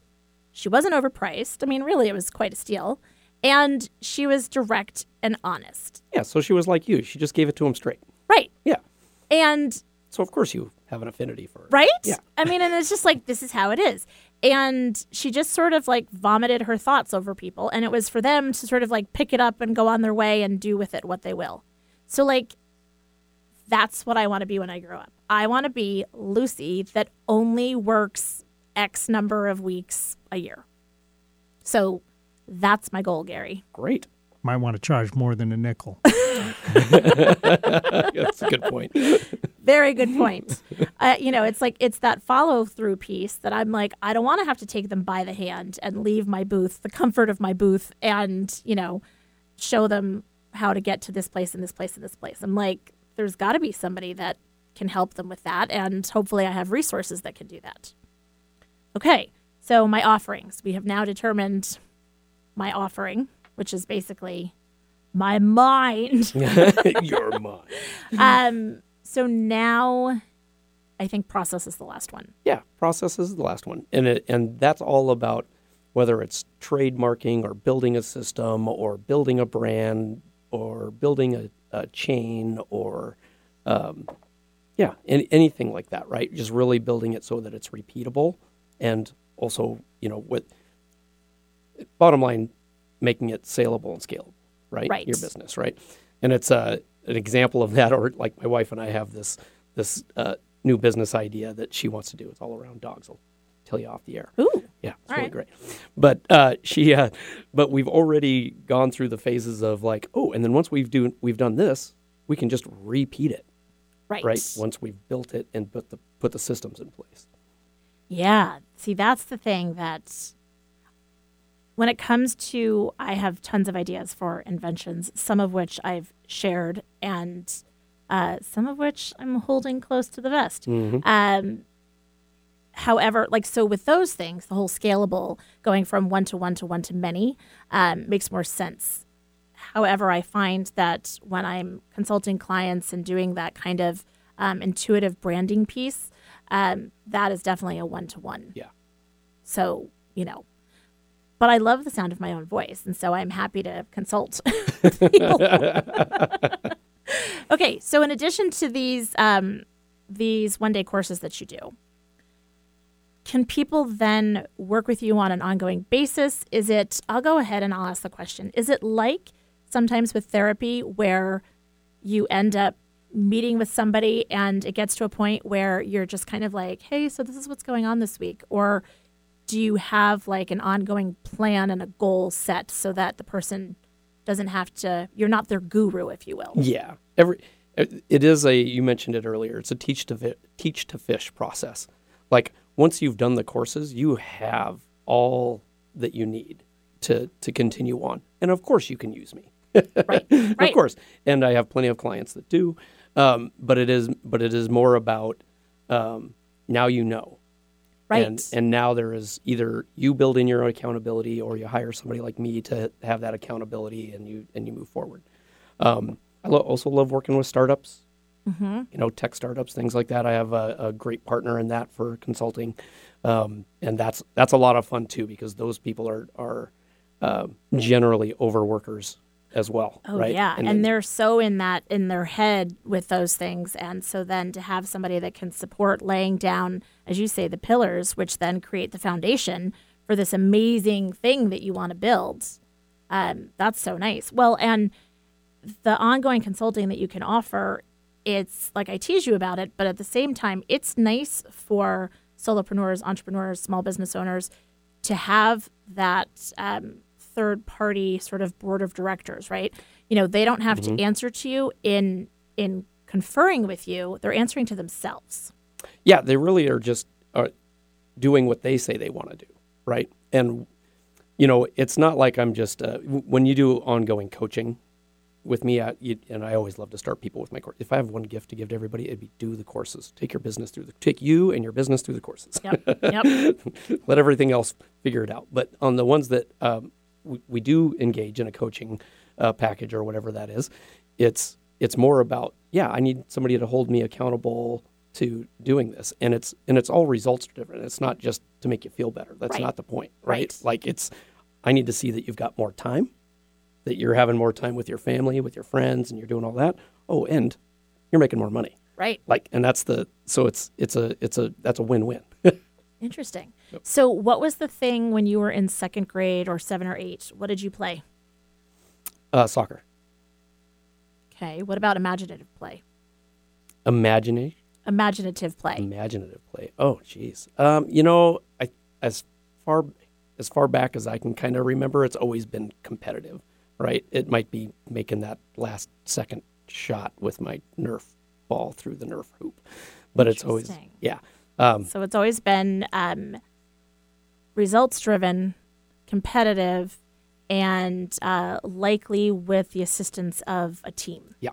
She wasn't overpriced. I mean, really, it was quite a steal. And she was direct and honest. yeah so she was like you she just gave it to him straight Right. yeah And so of course you have an affinity for her right? Yeah. I mean, and it's just like, this is how it is. And she just sort of like vomited her thoughts over people. And it was for them to sort of like pick it up and go on their way and do with it what they will. So, like, that's what I want to be when I grow up. I want to be Lucy that only works X number of weeks a year. So that's my goal, Gary. great Might want to charge more than a nickel. *laughs* *laughs* that's a good point Very good point. uh, you know, it's like it's that follow through piece that I'm like, I don't want to have to take them by the hand and leave my booth, the comfort of my booth, and you know, show them how to get to this place and this place and this place. I'm like, there's got to be somebody that can help them with that, and hopefully, I have resources that can do that. Okay, so my offerings. We have now determined my offering, which is basically my mind. *laughs* Your mind. um, so now I think process is the last one. Yeah, process is the last one, and it, and that's all about whether it's trademarking or building a system or building a brand or building a, a chain or um, yeah, any, anything like that, right? Just really building it so that it's repeatable and also, you know, with bottom line, making it saleable and scalable, right? Right. Your business, right? And it's uh, an example of that, *laughs* or like my wife and I have this this uh, new business idea that she wants to do. It's all around dogs. I'll tell you off the air. Ooh. Yeah, it's All really right. great. But uh, she, uh, but we've already gone through the phases of like, oh, and then once we've do we've done this, we can just repeat it, Right. right? Once we've built it and put the put the systems in place. Yeah. See, that's the thing that when it comes to, I have tons of ideas for inventions, some of which I've shared and uh, some of which I'm holding close to the vest. Um, however, like, so with those things, the whole scalable going from one to one to one to many um, makes more sense. However, I find that when I'm consulting clients and doing that kind of um, intuitive branding piece, um, that is definitely a one to one. Yeah. So, you know, but I love the sound of my own voice. And so I'm happy to consult. *laughs* *laughs* okay. So, in addition to these, um, these one day courses that you do, can people then work with you on an ongoing basis? Is it, I'll go ahead and I'll ask the question Is it like sometimes with therapy where you end up meeting with somebody and it gets to a point where you're just kind of like, hey, so this is what's going on this week? Or do you have like an ongoing plan and a goal set so that the person doesn't have to, you're not their guru, if you will? Yeah, every it is a you mentioned it earlier. It's a teach to teach to fish process. Like once you've done the courses, you have all that you need to to continue on. And of course, you can use me. Right. right. *laughs* Of course, and I have plenty of clients that do. Um, but it is but it is more about um, now you know. Right. And, and now there is either you build in your own accountability or you hire somebody like me to have that accountability and you and you move forward. Um, I lo- also love working with startups, Mm-hmm. you know, tech startups, things like that. I have a, a great partner in that for consulting, um, and that's that's a lot of fun too because those people are are uh, generally overworkers as well. Oh right? yeah, and, then- they're so in that in their head with those things, and so then to have somebody that can support laying down, as you say, the pillars, which then create the foundation for this amazing thing that you want to build. Um, that's so nice. Well, and the ongoing consulting that you can offer, it's like I tease you about it, but at the same time, it's nice for solopreneurs, entrepreneurs, small business owners to have that um, third party sort of board of directors, right? You know, they don't have to answer to you in in conferring with you; they're answering to themselves. yeah, they really are just uh, doing what they say they want to do, right? And you know, it's not like I'm just uh, when you do ongoing coaching with me, I, you, and I always love to start people with my course. If I have one gift to give to everybody, it'd be do the courses. Take your business through the take you and your business through the courses. Yep, yep, *laughs* Let everything else figure it out. But on the ones that um, we, we do engage in a coaching uh, package or whatever that is, it's it's more about yeah, I need somebody to hold me accountable to doing this, and it's and it's all results driven. It's not just to make you feel better. That's Right. not the point, right? Right. Like it's I need to see that you've got more time, that you're having more time with your family, with your friends, and you're doing all that. Oh, and you're making more money. right. Like, and that's the so it's it's a it's a that's a win win *laughs* Interesting. So, what was the thing when you were in second grade or seven or eight? What did you play? uh, soccer, Okay. What about imaginative play? imagination. Imaginative play. Imaginative play. Oh, jeez. Um, you know, I as far as far back as I can kind of remember, it's always been competitive, right? It might be making that last second shot with my Nerf ball through the Nerf hoop, but it's always yeah. Um, So it's always been um, results driven, competitive, and uh, likely with the assistance of a team. Yeah.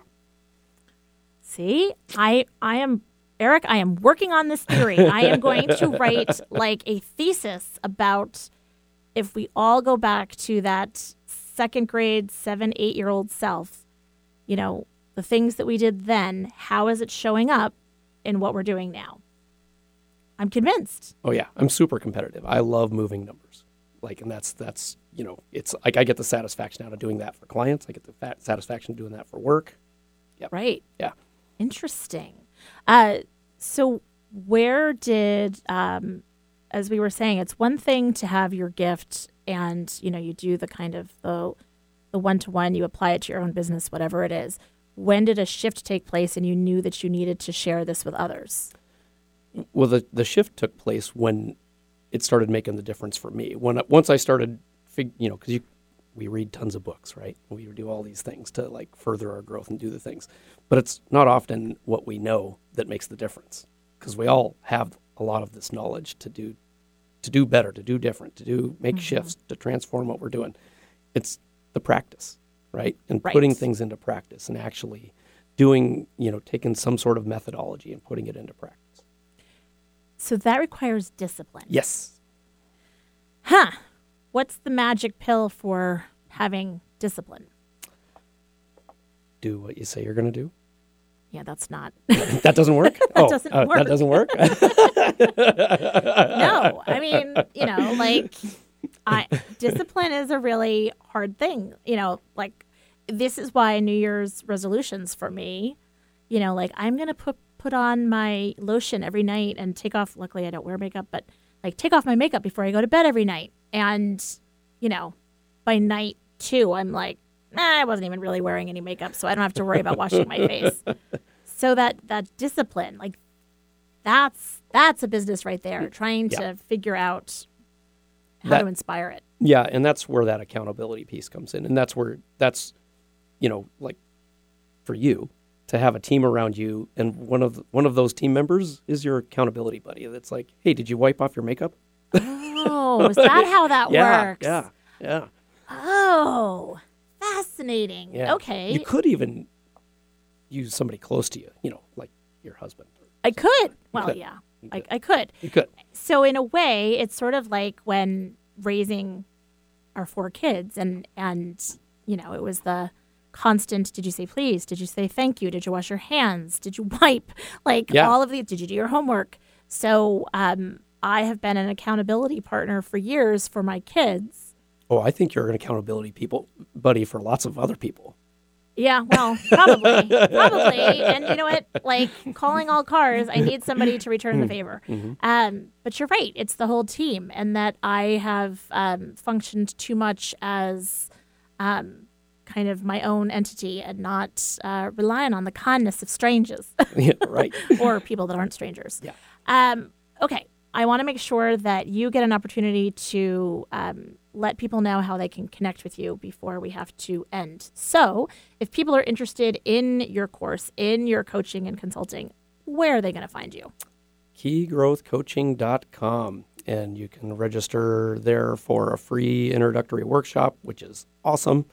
See, I I am Eric. I am working on this theory. I am going to *laughs* write like a thesis about if we all go back to that second grade, seven, eight year old self, you know, the things that we did then, how is it showing up in what we're doing now? I'm convinced. Oh yeah, I'm super competitive. I love moving numbers. Like, and that's that's you know, it's like I get the satisfaction out of doing that for clients. I get the fat satisfaction doing that for work. Yep. Right. Yeah. Interesting. Uh, so, where did, um, as we were saying, it's one thing to have your gift and you know you do the kind of the the one to one, you apply it to your own business, whatever it is. When did a shift take place, and you knew that you needed to share this with others? Well, the the shift took place when it started making the difference for me. When once I started, fig, you know, because we read tons of books, right? We do all these things to like further our growth and do the things, but it's not often what we know that makes the difference. Because we all have a lot of this knowledge to do, to do better, to do different, to do make mm-hmm. shifts, to transform what we're doing. It's the practice, right? And putting things into practice and actually doing, you know, taking some sort of methodology and putting it into practice. So that requires discipline. Yes. Huh. What's the magic pill for having discipline? Do what you say you're going to do. Yeah, that's not. *laughs* That doesn't work. *laughs* oh, doesn't uh, work. That doesn't work. no, I mean, you know, like I discipline is a really hard thing. You know, like this is why New Year's resolutions for me, you know, like I'm gonna put put on my lotion every night and take off. Luckily, I don't wear makeup, but like take off my makeup before I go to bed every night. And you know, by night two, I'm like, nah, I wasn't even really wearing any makeup, so I don't have to worry about washing my face. *laughs* So that that discipline, like that's that's a business right there. Trying Yeah. to figure out how That- to inspire it. Yeah, and that's where that accountability piece comes in, and that's where that's, you know, like for you to have a team around you, and one of one of those team members is your accountability buddy. That's like, hey, did you wipe off your makeup? Oh, *laughs* is that how that yeah, works? yeah, yeah, Oh, fascinating. yeah. Okay. You could even use somebody close to you, you know, like your husband. I could. Well, could. yeah, I. I could. You could. So in a way, it's sort of like when raising our four kids, and and you know, it was the constant. Did you say please? Did you say thank you? Did you wash your hands? Did you *laughs* wipe? Like Yeah. all of the. Did you do your homework? So um, I have been an accountability partner for years for my kids. Oh, I think you're an accountability people buddy for lots of other people. Yeah, well, probably, probably. And you know what? Like calling all cars, I need somebody to return the favor. Um, but you're right; it's the whole team, and that I have um, functioned too much as um, kind of my own entity and not uh, relying on the kindness of strangers *laughs* yeah, right. *laughs* or people that aren't strangers. Yeah. Um, okay. I want to make sure that you get an opportunity to um, let people know how they can connect with you before we have to end. So, if people are interested in your course, in your coaching and consulting, where are they going to find you? keygrowthcoaching.com and you can register there for a free introductory workshop which is awesome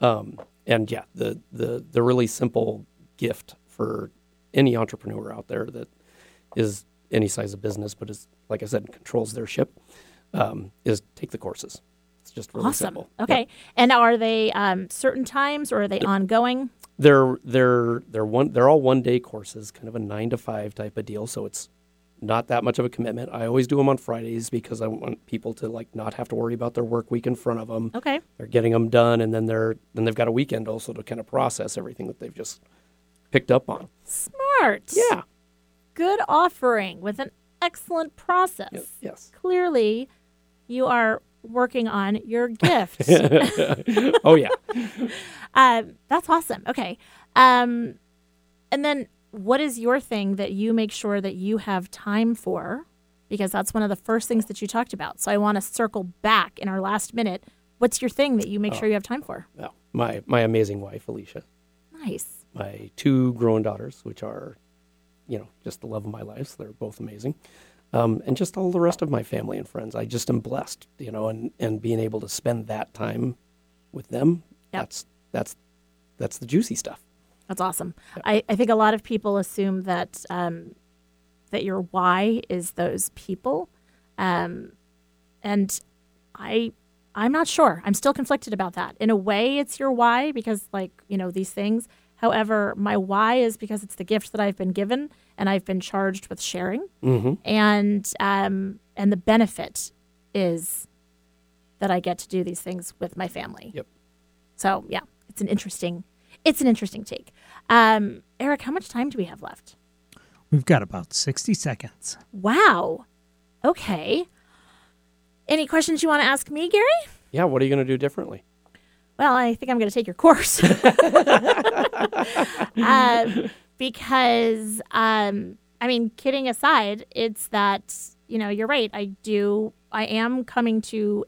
um, and yeah the, the the really simple gift for any entrepreneur out there that is any size of business but is like i said controls their ship um, is take the courses it's just really awesome. simple Okay. And are they um, certain times or are they ongoing? they're they're they're one they're all one day courses, kind of a nine to five type of deal. So it's not that much of a commitment. I always do them on Fridays because I want people to like not have to worry about their work week in front of them. Okay. They're getting them done, and then they're then they've got a weekend also to kind of process everything that they've just picked up on. Smart. Yeah. Good offering with an excellent process. Yes. yes. Clearly, you are working on your *laughs* gift. oh yeah. Um, *laughs* that's awesome. Okay. Um, and then what is your thing that you make sure that you have time for? Because that's one of the first things that you talked about. So I want to circle back in our last minute. What's your thing that you make sure you have time for? Well, my my amazing wife Alicia, Nice. my two grown daughters, which are, you know, just the love of my life. So they're both amazing. Um, and just all the rest of my family and friends. I just am blessed, you know, and, and being able to spend that time with them. Yep. That's that's that's the juicy stuff. That's awesome. I, I think a lot of people assume that um, that your why is those people, um, and I I'm not sure. I'm still conflicted about that. In a way, it's your why because like you know these things. However, my why is because it's the gift that I've been given and I've been charged with sharing, Mm-hmm. and um, and the benefit is that I get to do these things with my family. Yep. So yeah, it's an interesting, it's an interesting take. Um, Eric, how much time do we have left? We've got about 60 seconds. Wow. Okay. Any questions you want to ask me, Gary? Yeah. What are you going to do differently? Well, I think I'm going to take your course. *laughs* um, because, um, I mean, kidding aside, it's that, you know, you're right. I do, I am coming to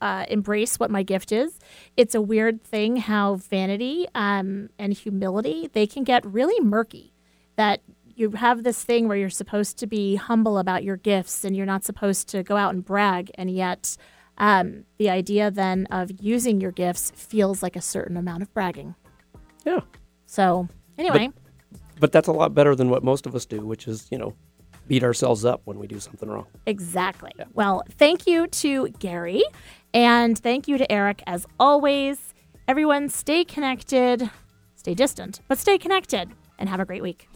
uh, embrace what my gift is. It's a weird thing how vanity um, and humility, they can get really murky. That you have this thing where you're supposed to be humble about your gifts and you're not supposed to go out and brag. And yet, um, the idea then of using your gifts feels like a certain amount of bragging. Yeah. So, anyway, But that's a lot better than what most of us do, which is, you know, beat ourselves up when we do something wrong. exactly. Well, thank you to Gary and thank you to Eric as always. Everyone, stay connected, stay distant, but stay connected, and have a great week.